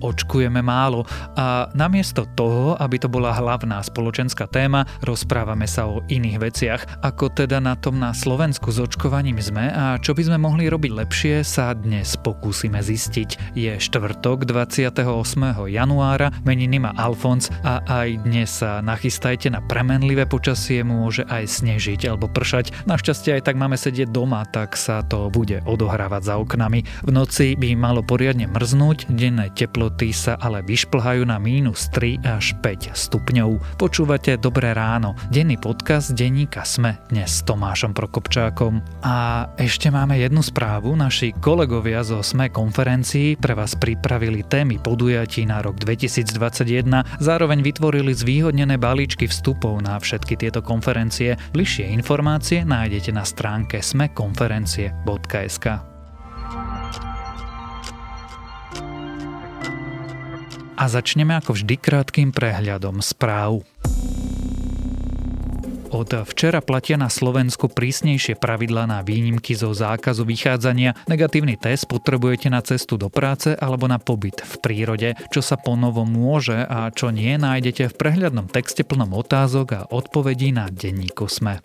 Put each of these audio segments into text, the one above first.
očkujeme málo a namiesto toho, aby to bola hlavná spoločenská téma, rozprávame sa o iných veciach. Ako teda na tom na Slovensku s očkovaním sme a čo by sme mohli robiť lepšie, sa dnes pokúsime zistiť. Je štvrtok 28. januára, meniny má Alfons a aj dnes sa nachystajte na premenlivé počasie, môže aj snežiť alebo pršať. Našťastie aj tak máme sedieť doma, tak sa to bude odohrávať za oknami. V noci by malo poriadne mrznúť, denné teploty sa ale vyšplhajú na mínus 3 až 5 stupňov. Počúvate Dobré ráno, denný podcast denníka Sme dnes s Tomášom Prokopčákom. A ešte máme jednu správu. Naši kolegovia zo Sme konferencií pre vás pripravili témy podujatí na rok 2021, zároveň vytvorili zvýhodnené balíčky vstupov na všetky tieto konferencie. Bližšie informácie nájdete na stránke smekonferencie.sk. A začneme ako vždy krátkým prehľadom správ. Od včera platia na Slovensku prísnejšie pravidlá na výnimky zo zákazu vychádzania. Negatívny test potrebujete na cestu do práce alebo na pobyt v prírode. Čo sa ponovo môže a čo nie, nájdete v prehľadnom texte plnom otázok a odpovedí na denníku Sme.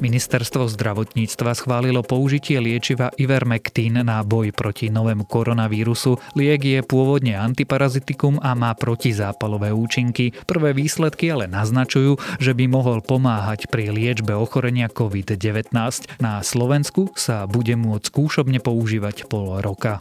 Ministerstvo zdravotníctva schválilo použitie liečiva Ivermectin na boj proti novému koronavírusu. Liek je pôvodne antiparazitikum a má protizápalové účinky. Prvé výsledky ale naznačujú, že by mohol pomáhať pri liečbe ochorenia COVID-19. Na Slovensku sa bude môcť skúšobne používať pol roka.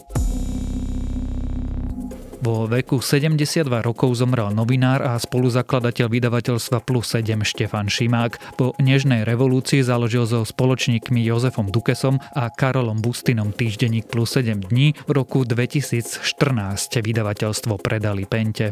Vo veku 72 rokov zomrel novinár a spoluzakladateľ vydavateľstva Plus 7 Štefan Šimák. Po nežnej revolúcii založil so spoločníkmi Jozefom Dukesom a Karolom Bustinom týždenník Plus 7 dní. V roku 2014 vydavateľstvo predali Pente.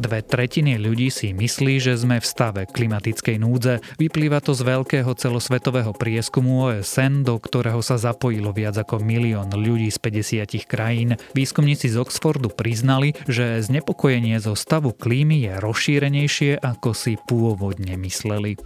Dve tretiny ľudí si myslí, že sme v stave klimatickej núdze. Vyplýva to z veľkého celosvetového prieskumu OSN, do ktorého sa zapojilo viac ako milión ľudí z 50 krajín. Výskumníci z Oxfordu priznali, že znepokojenie zo stavu klímy je rozšírenejšie, ako si pôvodne mysleli.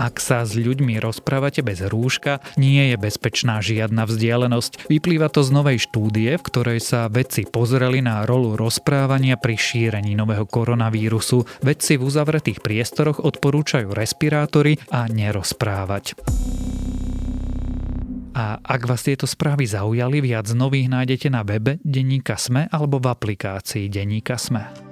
Ak sa s ľuďmi rozprávate bez rúška, nie je bezpečná žiadna vzdialenosť. Vyplýva to z novej štúdie, v ktorej sa vedci pozreli na rolu rozprávania pri šírení nového koronavírusu. Vedci v uzavretých priestoroch odporúčajú respirátory a nerozprávať. A ak vás tieto správy zaujali, viac nových nájdete na webe Denníka Sme alebo v aplikácii Denníka Sme.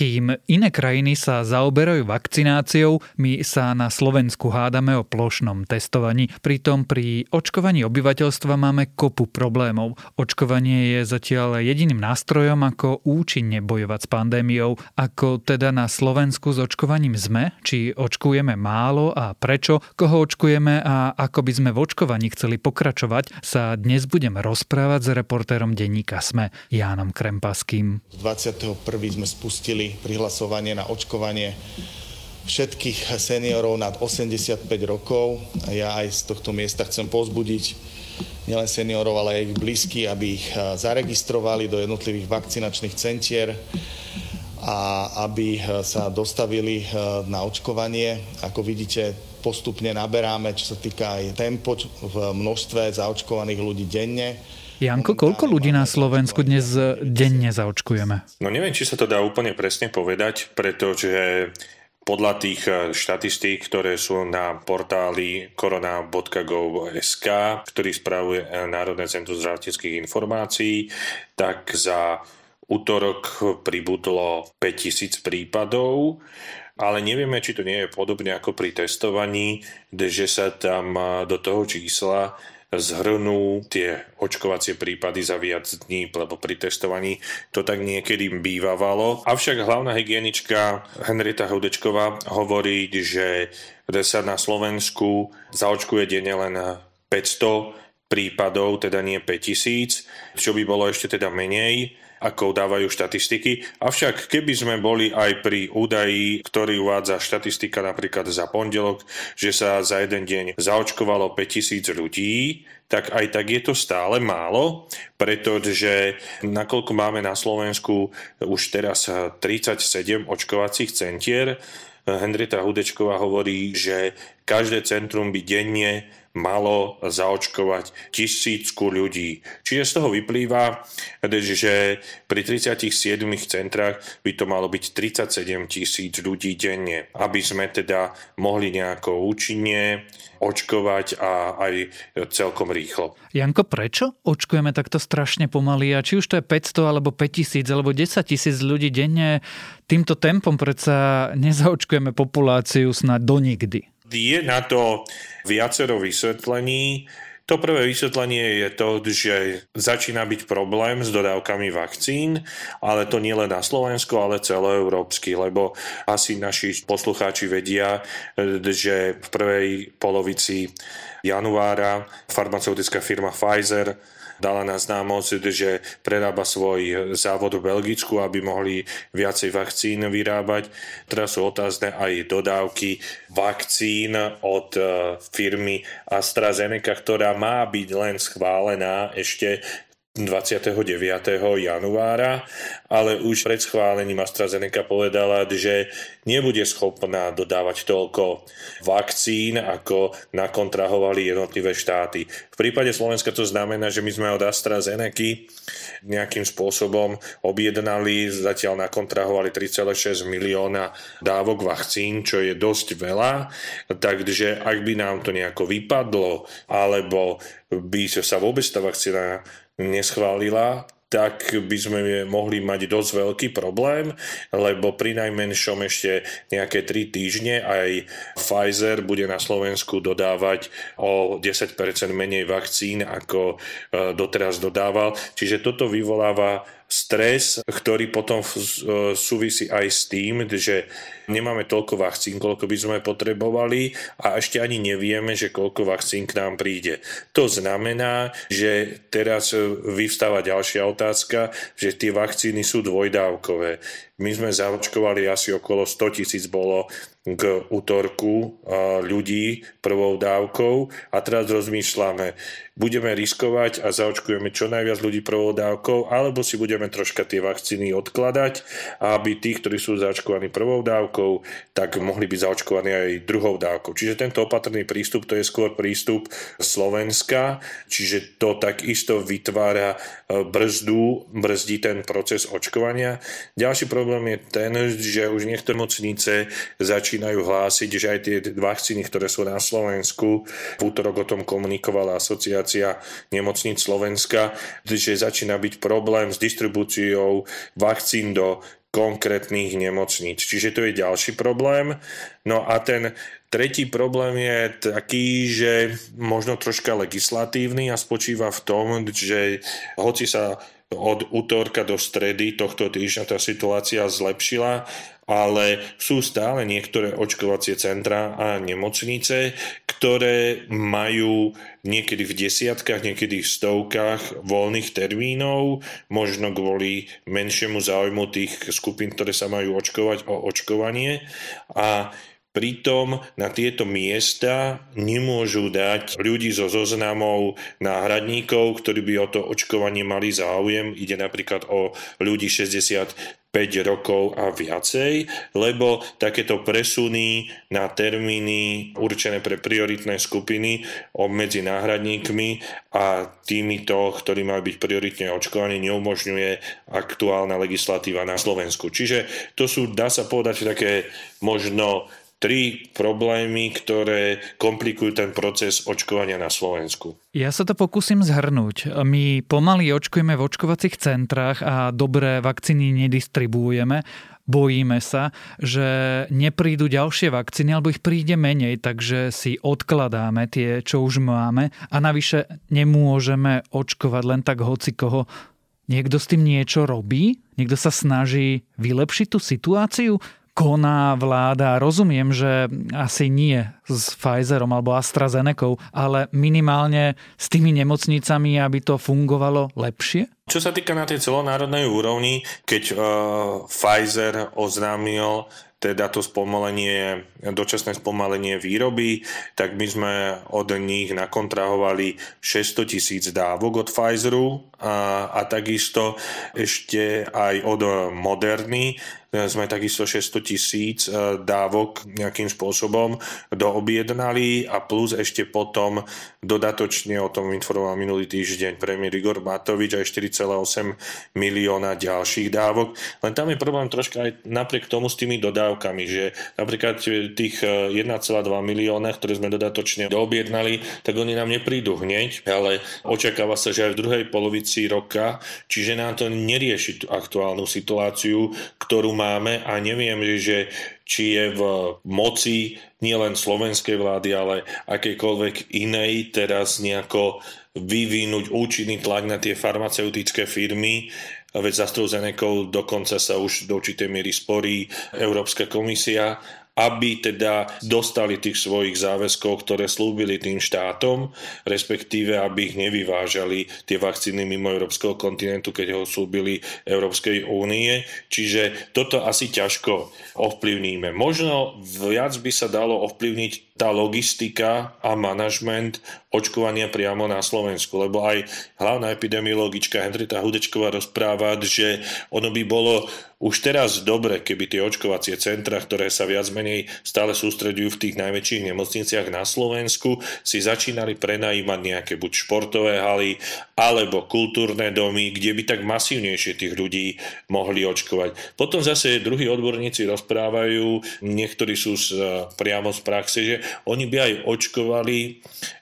Kým iné krajiny sa zaoberajú vakcináciou, my sa na Slovensku hádame o plošnom testovaní. Pritom pri očkovaní obyvateľstva máme kopu problémov. Očkovanie je zatiaľ jediným nástrojom, ako účinne bojovať s pandémiou. Ako teda na Slovensku s očkovaním sme? Či očkujeme málo a prečo? Koho očkujeme a ako by sme v očkovaní chceli pokračovať, sa dnes budem rozprávať s reportérom denníka SME, Jánom Krempaským. 21. sme spustili prihlasovanie na očkovanie všetkých seniorov nad 85 rokov. Ja aj z tohto miesta chcem pozbudiť nielen seniorov, ale aj ich blízky, aby ich eh, zaregistrovali do jednotlivých vakcinačných centier a aby eh, sa dostavili eh, na očkovanie. Ako vidíte, postupne naberáme, čo sa týka aj tempo v množstve zaočkovaných ľudí denne. Janko, koľko ľudí na Slovensku dnes denne zaočkujeme? No neviem, či sa to dá úplne presne povedať, pretože podľa tých eh, štatistík, ktoré sú na portáli korona.gov.sk, ktorý spravuje eh, Národné centrum zdravotníckých informácií, tak za útorok pribudlo 5000 prípadov, ale nevieme, či to nie je podobne ako pri testovaní, že sa tam eh, do toho čísla zhrnú tie očkovacie prípady za viac dní, lebo pri testovaní to tak niekedy bývavalo. Avšak hlavná hygienička Henrieta Hudečková hovorí, že sa na Slovensku zaočkuje denne len 500 prípadov, teda nie 5000, čo by bolo ešte teda menej ako dávajú štatistiky. Avšak keby sme boli aj pri údaji, ktorý uvádza štatistika napríklad za pondelok, že sa za jeden deň zaočkovalo 5000 ľudí, tak aj tak je to stále málo, pretože nakoľko máme na Slovensku už teraz 37 očkovacích centier, Henrieta Hudečková hovorí, že každé centrum by denne malo zaočkovať tisícku ľudí. Čiže z toho vyplýva, že pri 37 centrách by to malo byť 37 tisíc ľudí denne, aby sme teda mohli nejako účinne očkovať a aj celkom rýchlo. Janko, prečo očkujeme takto strašne pomaly a či už to je 500 alebo 5000 alebo 10 tisíc ľudí denne, týmto tempom predsa nezaočkujeme populáciu snad do nikdy. Je na to viacero vysvetlení. To prvé vysvetlenie je to, že začína byť problém s dodávkami vakcín, ale to nie len na Slovensku, ale celoeurópsky, lebo asi naši poslucháči vedia, že v prvej polovici januára farmaceutická firma Pfizer dala na známosť, že prerába svoj závod v Belgicku, aby mohli viacej vakcín vyrábať. Teraz sú otázne aj dodávky vakcín od e, firmy AstraZeneca, ktorá má byť len schválená ešte 29. januára, ale už pred schválením AstraZeneca povedala, že nebude schopná dodávať toľko vakcín, ako nakontrahovali jednotlivé štáty. V prípade Slovenska to znamená, že my sme od AstraZeneca nejakým spôsobom objednali, zatiaľ nakontrahovali 3,6 milióna dávok vakcín, čo je dosť veľa, takže ak by nám to nejako vypadlo, alebo by sa vôbec tá vakcína neschválila, tak by sme mohli mať dosť veľký problém, lebo pri najmenšom ešte nejaké 3 týždne aj Pfizer bude na Slovensku dodávať o 10% menej vakcín, ako e, doteraz dodával. Čiže toto vyvoláva stres, ktorý potom súvisí aj s tým, že nemáme toľko vakcín, koľko by sme potrebovali a ešte ani nevieme, že koľko vakcín k nám príde. To znamená, že teraz vyvstáva ďalšia otázka, že tie vakcíny sú dvojdávkové. My sme zaočkovali asi okolo 100 tisíc bolo k útorku ľudí prvou dávkou a teraz rozmýšľame, budeme riskovať a zaočkujeme čo najviac ľudí prvou dávkou, alebo si budeme troška tie vakcíny odkladať, aby tí, ktorí sú zaočkovaní prvou dávkou, tak mohli byť zaočkovaní aj druhou dávkou. Čiže tento opatrný prístup to je skôr prístup Slovenska, čiže to takisto vytvára e, brzdu, brzdí ten proces očkovania. Ďalší problém je ten, že už niektoré mocnice začínajú hlásiť, že aj tie vakcíny, ktoré sú na Slovensku, v útorok o tom komunikovala asociácia nemocníc Slovenska, že začína byť problém s distribúciou vakcín do konkrétnych nemocníc. Čiže to je ďalší problém. No a ten tretí problém je taký, že možno troška legislatívny a spočíva v tom, že hoci sa od útorka do stredy tohto týždňa tá situácia zlepšila, ale sú stále niektoré očkovacie centra a nemocnice, ktoré majú niekedy v desiatkách, niekedy v stovkách voľných termínov, možno kvôli menšiemu záujmu tých skupín, ktoré sa majú očkovať o očkovanie. A Pritom na tieto miesta nemôžu dať ľudí so zoznamov náhradníkov, ktorí by o to očkovanie mali záujem. Ide napríklad o ľudí 65 rokov a viacej, lebo takéto presuny na termíny určené pre prioritné skupiny medzi náhradníkmi a týmito, ktorí majú byť prioritne očkovaní, neumožňuje aktuálna legislatíva na Slovensku. Čiže to sú, dá sa povedať, také možno tri problémy, ktoré komplikujú ten proces očkovania na Slovensku. Ja sa to pokúsim zhrnúť. My pomaly očkujeme v očkovacích centrách a dobré vakcíny nedistribuujeme. Bojíme sa, že neprídu ďalšie vakcíny, alebo ich príde menej, takže si odkladáme tie, čo už máme. A navyše nemôžeme očkovať len tak hoci koho. Niekto s tým niečo robí? Niekto sa snaží vylepšiť tú situáciu? Koná vláda. Rozumiem, že asi nie s Pfizerom alebo AstraZeneca, ale minimálne s tými nemocnicami, aby to fungovalo lepšie? Čo sa týka na tej celonárodnej úrovni, keď uh, Pfizer oznámil teda to spomalenie, dočasné spomalenie výroby, tak my sme od nich nakontrahovali 600 tisíc dávok od Pfizeru a, a takisto ešte aj od Moderny sme takisto 600 tisíc e, dávok nejakým spôsobom doobjednali a plus ešte potom dodatočne o tom informoval minulý týždeň premiér Igor Matovič aj 4,8 milióna ďalších dávok. Len tam je problém troška aj napriek tomu s tými dodávkami, že napríklad tých 1,2 e, milióna, ktoré sme dodatočne doobjednali, tak oni nám neprídu hneď, ale očakáva sa, že aj v druhej polovici roka, čiže nám to nerieši tú aktuálnu situáciu, ktorú máme a neviem, že či je v moci nielen slovenskej vlády, ale akejkoľvek inej teraz nejako vyvinúť účinný tlak na tie farmaceutické firmy, veď za dokonca sa už do určitej miery sporí Európska komisia aby teda dostali tých svojich záväzkov, ktoré slúbili tým štátom, respektíve aby ich nevyvážali tie vakcíny mimo európskeho kontinentu, keď ho slúbili Európskej únie. Čiže toto asi ťažko ovplyvníme. Možno viac by sa dalo ovplyvniť tá logistika a manažment očkovania priamo na Slovensku, lebo aj hlavná epidemiologička Henrita Hudečková rozpráva, že ono by bolo už teraz dobre, keby tie očkovacie centra, ktoré sa viac menej stále sústredujú v tých najväčších nemocniciach na Slovensku, si začínali prenajímať nejaké buď športové haly, alebo kultúrne domy, kde by tak masívnejšie tých ľudí mohli očkovať. Potom zase druhí odborníci rozprávajú, niektorí sú z, priamo z praxe, že oni by aj očkovali,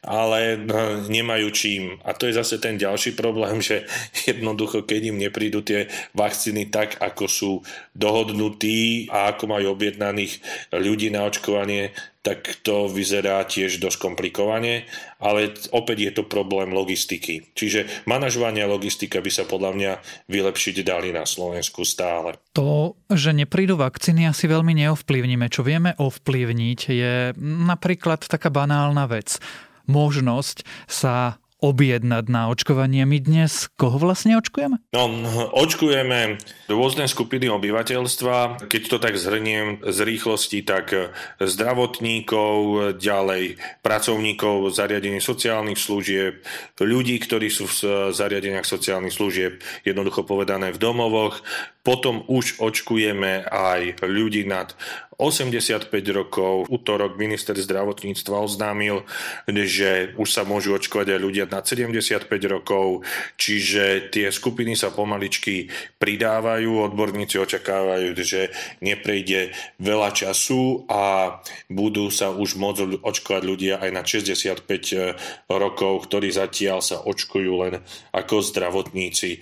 ale no, nemajú čím. A to je zase ten ďalší problém, že jednoducho, keď im neprídu tie vakcíny tak, ako sú dohodnutí a ako majú objednaných ľudí na očkovanie, tak to vyzerá tiež dosť komplikovane, ale opäť je to problém logistiky. Čiže manažovanie logistika by sa podľa mňa vylepšiť dali na Slovensku stále. To, že neprídu vakcíny, asi veľmi neovplyvníme. Čo vieme ovplyvniť je napríklad taká banálna vec. Možnosť sa objednať na očkovanie. My dnes koho vlastne očkujeme? No, očkujeme rôzne skupiny obyvateľstva. Keď to tak zhrniem z rýchlosti, tak zdravotníkov, ďalej pracovníkov zariadení sociálnych služieb, ľudí, ktorí sú v zariadeniach sociálnych služieb, jednoducho povedané v domovoch, potom už očkujeme aj ľudí nad 85 rokov. Útorok minister zdravotníctva oznámil, že už sa môžu očkovať aj ľudia nad 75 rokov, čiže tie skupiny sa pomaličky pridávajú. Odborníci očakávajú, že neprejde veľa času a budú sa už môcť očkovať ľudia aj na 65 rokov, ktorí zatiaľ sa očkujú len ako zdravotníci.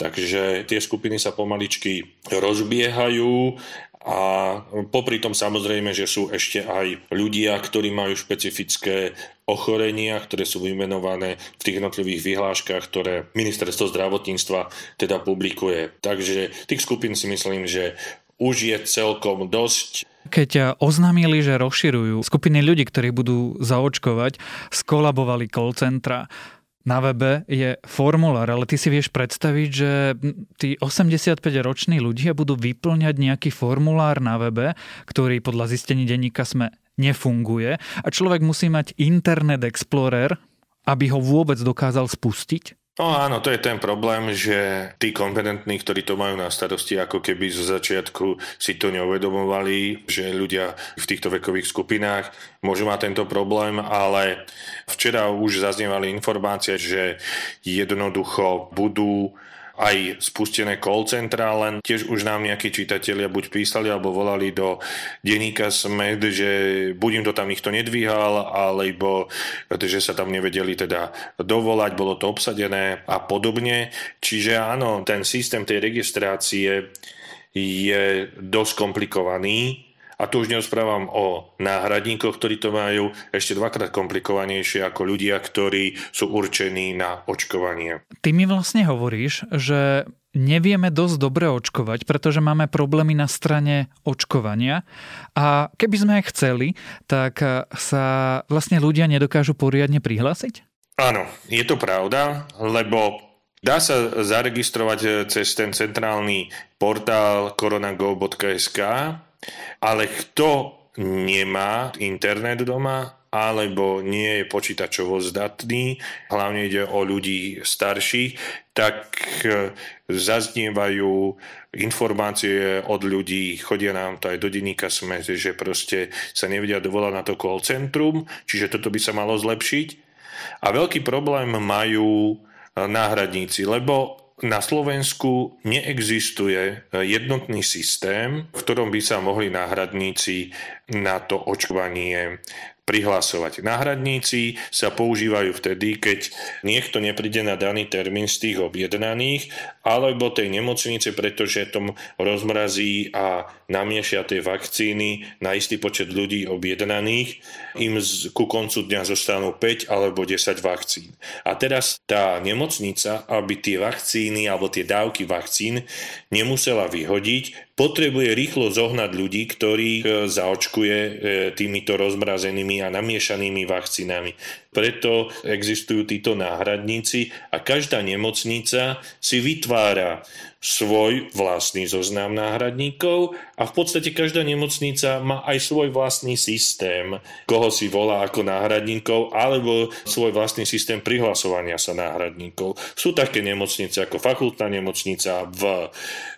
Takže tie skupiny sa pomaličky rozbiehajú a popri tom samozrejme, že sú ešte aj ľudia, ktorí majú špecifické ochorenia, ktoré sú vymenované v tých jednotlivých vyhláškach, ktoré ministerstvo zdravotníctva teda publikuje. Takže tých skupín si myslím, že už je celkom dosť. Keď oznámili, že rozširujú skupiny ľudí, ktorí budú zaočkovať, skolabovali call centra na webe je formulár, ale ty si vieš predstaviť, že tí 85-roční ľudia budú vyplňať nejaký formulár na webe, ktorý podľa zistení denníka sme nefunguje a človek musí mať Internet Explorer, aby ho vôbec dokázal spustiť? No áno, to je ten problém, že tí kompetentní, ktorí to majú na starosti, ako keby zo začiatku si to neuvedomovali, že ľudia v týchto vekových skupinách môžu mať tento problém, ale včera už zaznievali informácie, že jednoducho budú aj spustené call centra, len tiež už nám nejakí čitatelia buď písali alebo volali do denníka SMED, že buď im to tam nikto nedvíhal, alebo že sa tam nevedeli teda dovolať, bolo to obsadené a podobne. Čiže áno, ten systém tej registrácie je dosť komplikovaný a tu už neosprávam o náhradníkoch, ktorí to majú ešte dvakrát komplikovanejšie ako ľudia, ktorí sú určení na očkovanie. Ty mi vlastne hovoríš, že nevieme dosť dobre očkovať, pretože máme problémy na strane očkovania a keby sme aj chceli, tak sa vlastne ľudia nedokážu poriadne prihlásiť? Áno, je to pravda, lebo Dá sa zaregistrovať cez ten centrálny portál koronago.sk, ale kto nemá internet doma, alebo nie je počítačovo zdatný, hlavne ide o ľudí starších, tak e, zaznievajú informácie od ľudí, chodia nám to aj do denníka sme, že proste sa nevedia dovolať na to call centrum, čiže toto by sa malo zlepšiť. A veľký problém majú e, náhradníci, lebo na Slovensku neexistuje jednotný systém, v ktorom by sa mohli náhradníci na to očkovanie prihlasovať. Náhradníci sa používajú vtedy, keď niekto nepríde na daný termín z tých objednaných, alebo tej nemocnice, pretože tom rozmrazí a namiešia tie vakcíny na istý počet ľudí objednaných, im ku koncu dňa zostanú 5 alebo 10 vakcín. A teraz tá nemocnica, aby tie vakcíny alebo tie dávky vakcín nemusela vyhodiť, potrebuje rýchlo zohnať ľudí, ktorých e, zaočkuje e, týmito rozmrazenými a namiešanými vakcínami. Preto existujú títo náhradníci a každá nemocnica si vytvára svoj vlastný zoznam náhradníkov a v podstate každá nemocnica má aj svoj vlastný systém, koho si volá ako náhradníkov, alebo svoj vlastný systém prihlasovania sa náhradníkov. Sú také nemocnice ako fakultná nemocnica v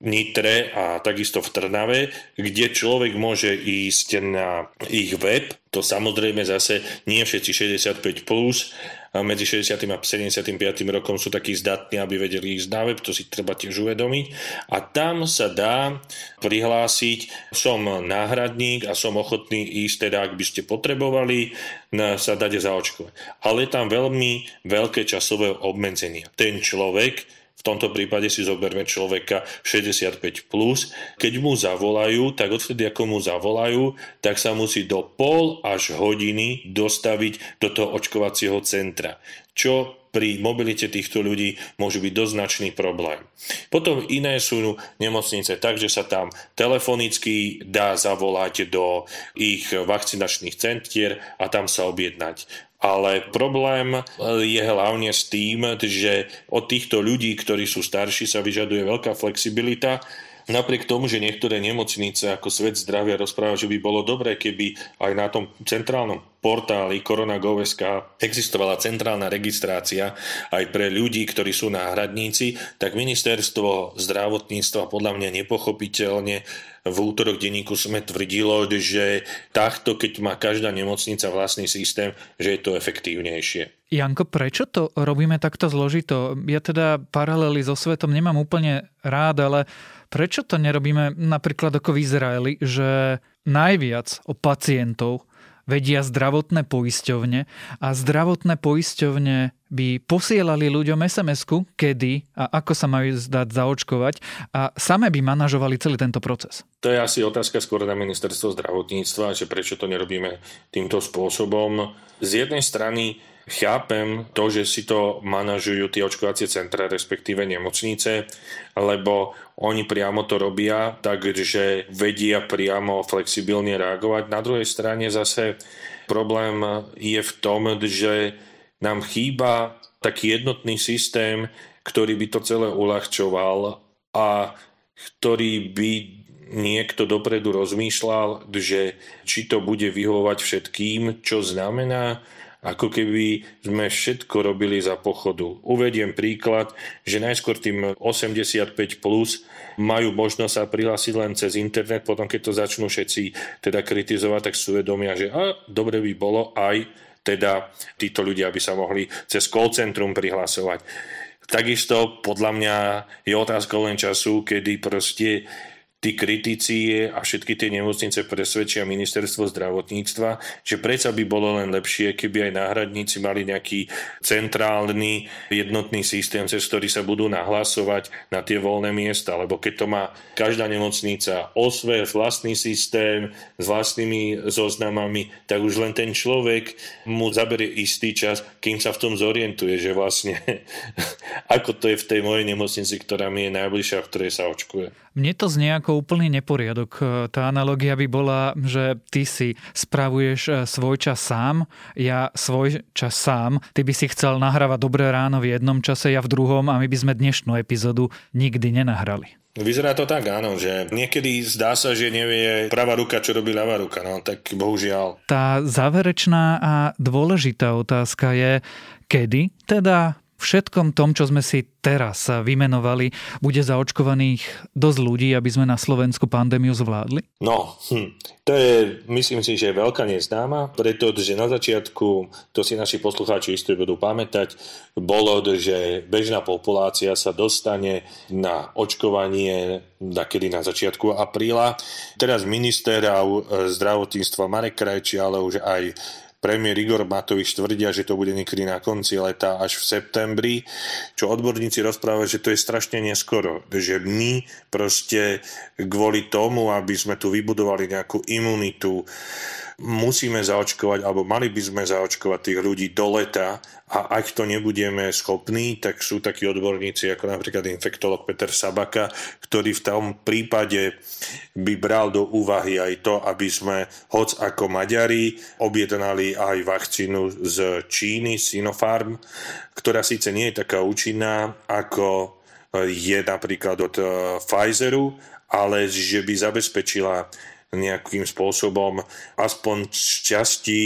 Nitre a takisto v Trnave, kde človek môže ísť na ich web, to samozrejme zase nie všetci 65+, plus, medzi 60. a 75. rokom sú takí zdatní, aby vedeli ísť na web, to si treba tiež uvedomiť. A tam sa dá prihlásiť, som náhradník a som ochotný ísť, teda ak by ste potrebovali, sa dať zaočkovať. Ale tam veľmi veľké časové obmedzenia. Ten človek v tomto prípade si zoberme človeka 65+, plus, keď mu zavolajú, tak odvtedy ako mu zavolajú, tak sa musí do pol až hodiny dostaviť do toho očkovacieho centra, čo pri mobilite týchto ľudí môže byť dosť značný problém. Potom iné sú nemocnice tak, že sa tam telefonicky dá zavolať do ich vakcinačných centier a tam sa objednať ale problém e, je hlavne s tým, že od týchto ľudí, ktorí sú starší, sa vyžaduje veľká flexibilita. Napriek tomu, že niektoré nemocnice ako Svet zdravia rozpráva, že by bolo dobré, keby aj na tom centrálnom portáli Korona.gov.sk existovala centrálna registrácia aj pre ľudí, ktorí sú náhradníci, tak ministerstvo zdravotníctva podľa mňa nepochopiteľne v útorok denníku sme tvrdilo, že takto, keď má každá nemocnica vlastný systém, že je to efektívnejšie. Janko, prečo to robíme takto zložito? Ja teda paralely so svetom nemám úplne rád, ale prečo to nerobíme napríklad ako v Izraeli, že najviac o pacientov vedia zdravotné poisťovne a zdravotné poisťovne by posielali ľuďom SMS-ku, kedy a ako sa majú zdať zaočkovať a same by manažovali celý tento proces. To je asi otázka skôr na ministerstvo zdravotníctva, že prečo to nerobíme týmto spôsobom. Z jednej strany Chápem to, že si to manažujú tie očkovacie centra, respektíve nemocnice, lebo oni priamo to robia, takže vedia priamo flexibilne reagovať. Na druhej strane zase problém je v tom, že nám chýba taký jednotný systém, ktorý by to celé uľahčoval a ktorý by niekto dopredu rozmýšľal, že či to bude vyhovovať všetkým, čo znamená, ako keby sme všetko robili za pochodu. Uvediem príklad, že najskôr tým 85 plus majú možnosť sa prihlásiť len cez internet, potom keď to začnú všetci teda kritizovať, tak sú vedomia, že a, dobre by bolo aj teda títo ľudia by sa mohli cez call centrum prihlasovať. Takisto podľa mňa je otázka len času, kedy proste tí kritici a všetky tie nemocnice presvedčia ministerstvo zdravotníctva, že predsa by bolo len lepšie, keby aj náhradníci mali nejaký centrálny jednotný systém, cez ktorý sa budú nahlasovať na tie voľné miesta, lebo keď to má každá nemocnica o svoj vlastný systém s vlastnými zoznamami, tak už len ten človek mu zaberie istý čas, kým sa v tom zorientuje, že vlastne ako to je v tej mojej nemocnici, ktorá mi je najbližšia, v ktorej sa očkuje. Mne to znie ako úplný neporiadok. Tá analogia by bola, že ty si spravuješ e, svoj čas sám, ja svoj čas sám, ty by si chcel nahrávať Dobré ráno v jednom čase, ja v druhom a my by sme dnešnú epizódu nikdy nenahrali. Vyzerá to tak, áno, že niekedy zdá sa, že nevie pravá ruka, čo robí ľavá ruka, no tak bohužiaľ. Tá záverečná a dôležitá otázka je, kedy teda všetkom tom, čo sme si teraz vymenovali, bude zaočkovaných dosť ľudí, aby sme na Slovensku pandémiu zvládli? No, hm, to je, myslím si, že veľká neznáma, pretože na začiatku, to si naši poslucháči isté budú pamätať, bolo, že bežná populácia sa dostane na očkovanie kedy na začiatku apríla. Teraz minister zdravotníctva Marek Krajči, ale už aj Premiér Igor Matovič tvrdia, že to bude niekedy na konci leta až v septembri, čo odborníci rozprávajú, že to je strašne neskoro, že my proste kvôli tomu, aby sme tu vybudovali nejakú imunitu, musíme zaočkovať, alebo mali by sme zaočkovať tých ľudí do leta a ak to nebudeme schopní, tak sú takí odborníci ako napríklad infektolog Peter Sabaka, ktorý v tom prípade by bral do úvahy aj to, aby sme hoc ako Maďari objednali aj vakcínu z Číny, Sinopharm, ktorá síce nie je taká účinná ako je napríklad od eh, Pfizeru, ale že by zabezpečila nejakým spôsobom aspoň z časti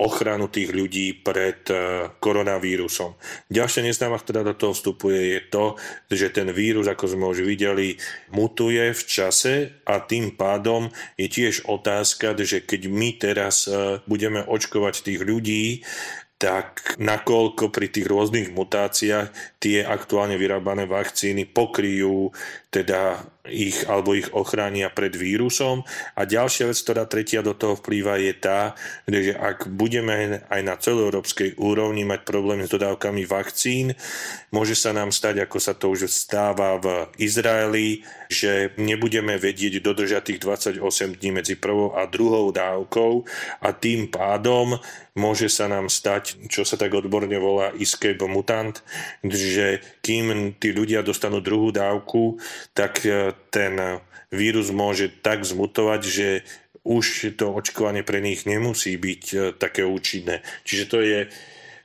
ochranu tých ľudí pred e, koronavírusom. Ďalšia neznáma, ktorá do toho vstupuje, je to, že ten vírus, ako sme už videli, mutuje v čase a tým pádom je tiež otázka, že keď my teraz e, budeme očkovať tých ľudí, tak nakoľko pri tých rôznych mutáciách tie aktuálne vyrábané vakcíny pokryjú teda ich alebo ich ochránia pred vírusom. A ďalšia vec, ktorá tretia do toho vplýva, je tá, že ak budeme aj na celoeurópskej úrovni mať problém s dodávkami vakcín, môže sa nám stať, ako sa to už stáva v Izraeli, že nebudeme vedieť dodržať tých 28 dní medzi prvou a druhou dávkou a tým pádom môže sa nám stať, čo sa tak odborne volá escape mutant, že kým tí ľudia dostanú druhú dávku, tak e, ten vírus môže tak zmutovať, že už to očkovanie pre nich nemusí byť e, také účinné. Čiže to je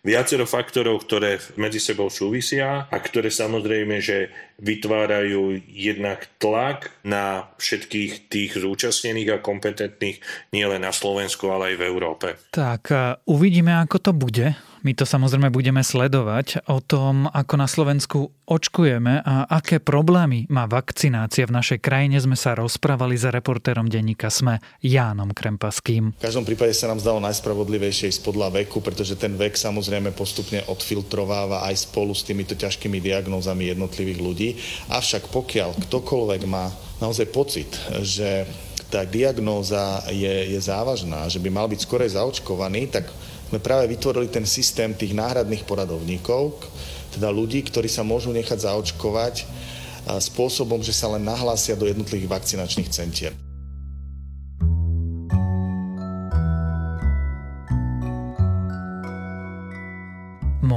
viacero faktorov, ktoré medzi sebou súvisia a ktoré samozrejme, že vytvárajú jednak tlak na všetkých tých zúčastnených a kompetentných nielen na Slovensku, ale aj v Európe. Tak, uvidíme, ako to bude. My to samozrejme budeme sledovať o tom, ako na Slovensku očkujeme a aké problémy má vakcinácia v našej krajine. Sme sa rozprávali za reportérom denníka SME Jánom Krempaským. V každom prípade sa nám zdalo najspravodlivejšie ísť podľa veku, pretože ten vek samozrejme postupne odfiltrováva aj spolu s týmito ťažkými diagnózami jednotlivých ľudí. Avšak pokiaľ ktokoľvek má naozaj pocit, že tá diagnóza je, je závažná, že by mal byť skorej zaočkovaný, tak sme práve vytvorili ten systém tých náhradných poradovníkov, teda ľudí, ktorí sa môžu nechať zaočkovať spôsobom, že sa len nahlásia do jednotlivých vakcinačných centier.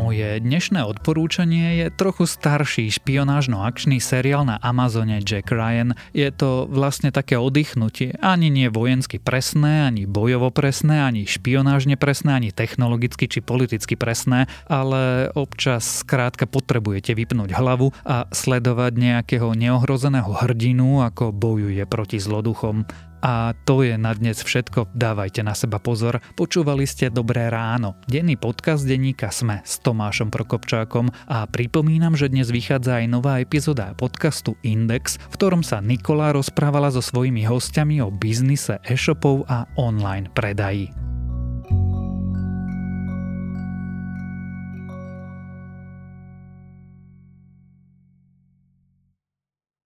Moje dnešné odporúčanie je trochu starší špionážno-akčný seriál na Amazone Jack Ryan. Je to vlastne také oddychnutie. Ani nie vojensky presné, ani bojovo presné, ani špionážne presné, ani technologicky či politicky presné, ale občas skrátka potrebujete vypnúť hlavu a sledovať nejakého neohrozeného hrdinu, ako bojuje proti zloduchom. A to je na dnes všetko. Dávajte na seba pozor. Počúvali ste Dobré ráno. Denný podcast denníka Sme s Tomášom Prokopčákom a pripomínam, že dnes vychádza aj nová epizóda podcastu Index, v ktorom sa Nikola rozprávala so svojimi hostiami o biznise e-shopov a online predaji.